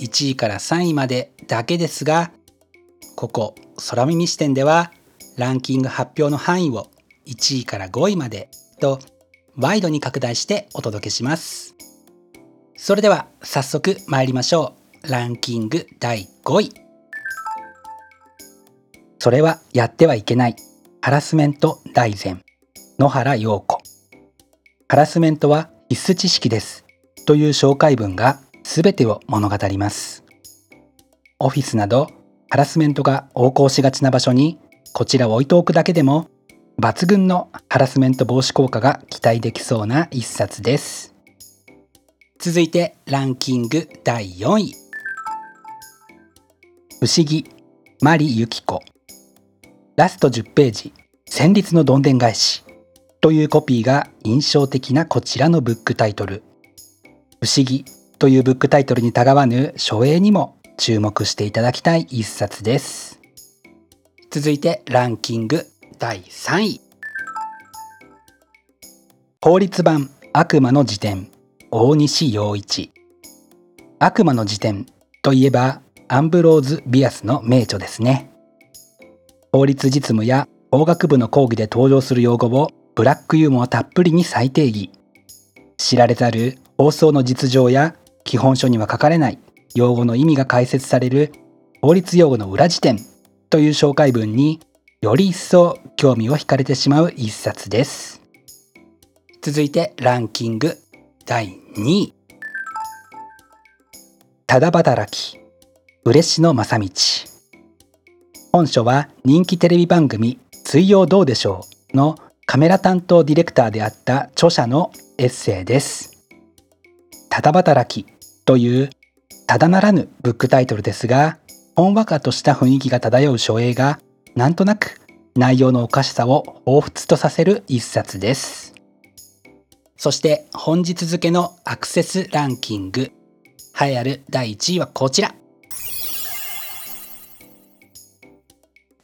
1位から3位までだけですがここ空耳視点ではランキング発表の範囲を1位から5位までとワイドに拡大してお届けします。それでは早速参りましょう。ランキング第5位。それはやってはいけない。ハラスメント大全。野原陽子。ハラスメントは必須知識です。という紹介文が全てを物語ります。オフィスなどハラスメントが横行しがちな場所にこちらを置いておくだけでも抜群のハラスメント防止効果が期待できそうな一冊です。続いてランキング第4位。不思議マリユキコ。ラスト10ページ戦慄のどんでん返し。というコピーが印象的なこちらのブックタイトル。不思議というブックタイトルにたがわぬ書影にも注目していただきたい一冊です。続いてランキング第3位。法律版悪魔の辞典大西洋一。悪魔の辞典といえばアンブローズ・ビアスの名著ですね。法律実務や法学部の講義で登場する用語をブラックユーモアたっぷりに再定義。知られざる放送の実情や基本書には書かれない用語の意味が解説される法律用語の裏辞典という紹介文により一層興味を惹かれてしまう一冊です。続いてランキング第2位。ただ働き。嬉野正道。本書は人気テレビ番組水曜どうでしょうのカメラ担当ディレクターであった著者のエッセイです。ただ働き。というただならぬブックタイトルですがほんわかとした雰囲気が漂う書影がなんとなく内容のおかしさを彷彿とさせる一冊です。そして本日付のアクセスランキング栄えある第1位はこちら。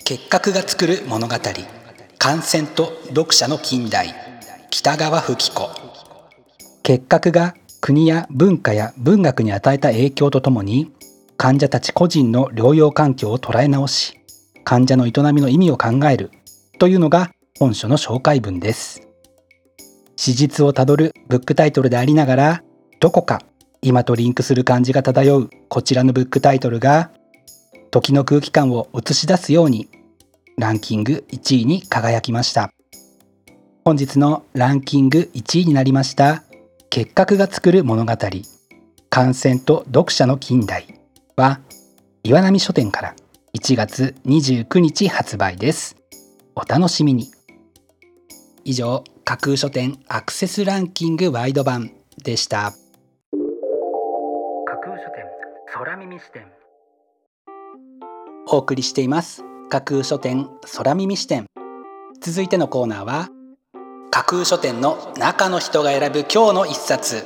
結核が作る物語感染と読者の近代北川吹子。結核が国や文化や文学に与えた影響とともに患者たち個人の療養環境を捉え直し患者の営みの意味を考えるというのが本書の紹介文です。史実をたどるブックタイトルでありながらどこか今とリンクする感じが漂うこちらのブックタイトルが時の空気感を映し出すようにランキング1位に輝きました。本日のランキング1位になりました結核が作る物語。感染と読者の近代。は岩波書店から1月29日発売です。お楽しみに。以上架空書店アクセスランキングワイド版でした。架空書店空耳視点。お送りしています。架空書店空耳視点。続いてのコーナーは架空書店の中の人が選ぶ今日の一冊。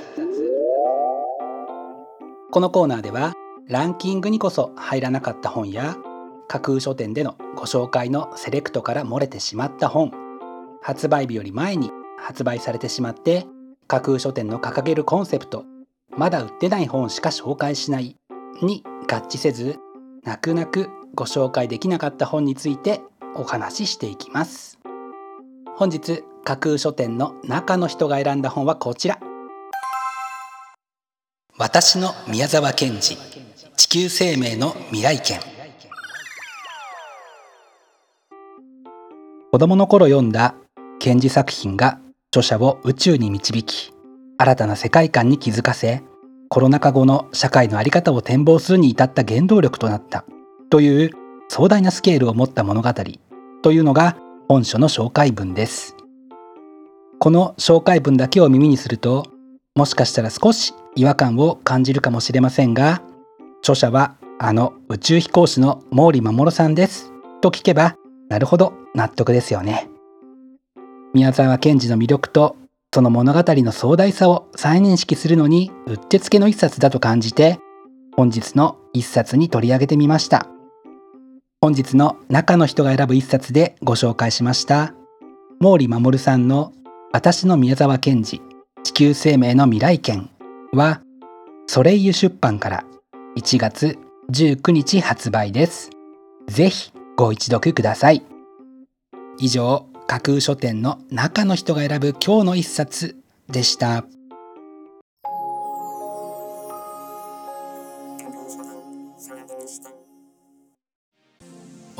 このコーナーではランキングにこそ入らなかった本や架空書店でのご紹介のセレクトから漏れてしまった本発売日より前に発売されてしまって架空書店の掲げるコンセプトまだ売ってない本しか紹介しないに合致せず泣く泣くご紹介できなかった本についてお話ししていきます。本日架空書店の中の人が選んだ本はこちら。私の宮沢賢治地球生命の未来圏子供の頃読んだ賢治作品が著者を宇宙に導き新たな世界観に気づかせコロナ禍後の社会の在り方を展望するに至った原動力となったという壮大なスケールを持った物語というのが本書の紹介文です。この紹介文だけを耳にするともしかしたら少し違和感を感じるかもしれませんが著者はあの宇宙飛行士の毛利守さんです。と聞けばなるほど納得ですよね。宮沢賢治の魅力とその物語の壮大さを再認識するのにうってつけの一冊だと感じて本日の一冊に取り上げてみました。本日の中の人が選ぶ一冊でご紹介しました。毛利守さんの私の宮沢賢治地球生命の未来圏はソレイユ出版から1月19日発売です。ぜひご一読ください。以上架空書店の中の人が選ぶ今日の一冊でした。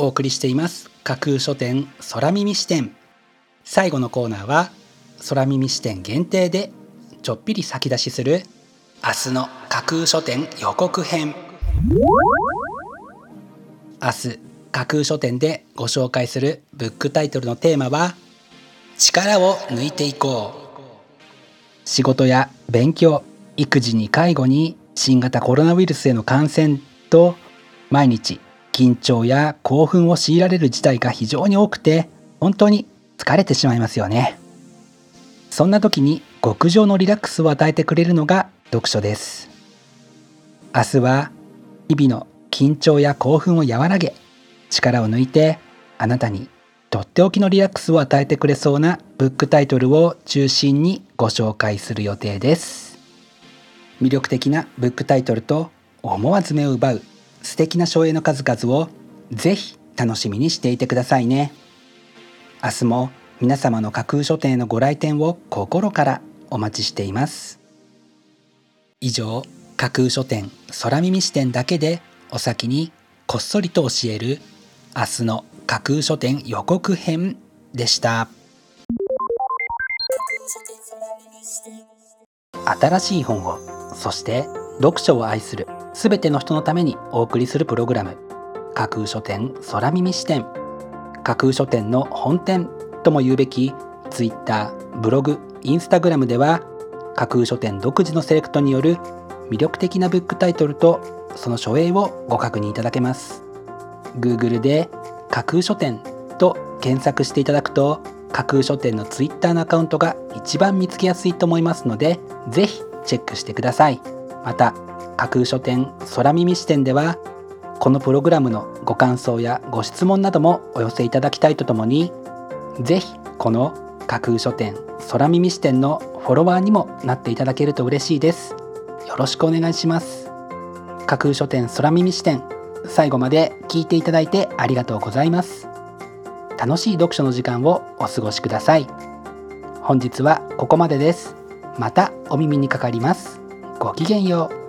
お送りしています。架空書店空耳視点。最後のコーナーは空耳視点限定でちょっぴり先出しする明日の架空書店予告編。明日架空書店でご紹介するブックタイトルのテーマは力を抜いていこう。仕事や勉強育児に介護に新型コロナウイルスへの感染と毎日緊張や興奮を強いられる事態が非常に多くて本当に疲れてしまいますよね。そんな時に極上のリラックスを与えてくれるのが読書です。明日は日々の緊張や興奮を和らげ力を抜いてあなたにとっておきのリラックスを与えてくれそうなブックタイトルを中心にご紹介する予定です。魅力的なブックタイトルと思わず目を奪う素敵な書影の数々をぜひ楽しみにしていてくださいね。明日も皆様の架空書店へのご来店を心からお待ちしています。以上架空書店空耳視点だけでお先にこっそりと教える明日の架空書店予告編でした。新しい本をそして読書を愛するすべての人のためにお送りするプログラム。架空書店空耳視点。架空書店の本店とも言うべき Twitter ブログインスタグラムでは架空書店独自のセレクトによる魅力的なブックタイトルとその書影をご確認いただけます。Google で架空書店と検索していただくと架空書店の Twitter のアカウントが一番見つけやすいと思いますのでぜひチェックしてください。また架空書店空耳視点ではこのプログラムのご感想やご質問などもお寄せいただきたいとともにぜひこの架空書店空耳視点のフォロワーにもなっていただけると嬉しいです。よろしくお願いします。架空書店空耳視点最後まで聞いていただいてありがとうございます。楽しい読書の時間をお過ごしください。本日はここまでです。またお耳にかかります。ごきげんよう。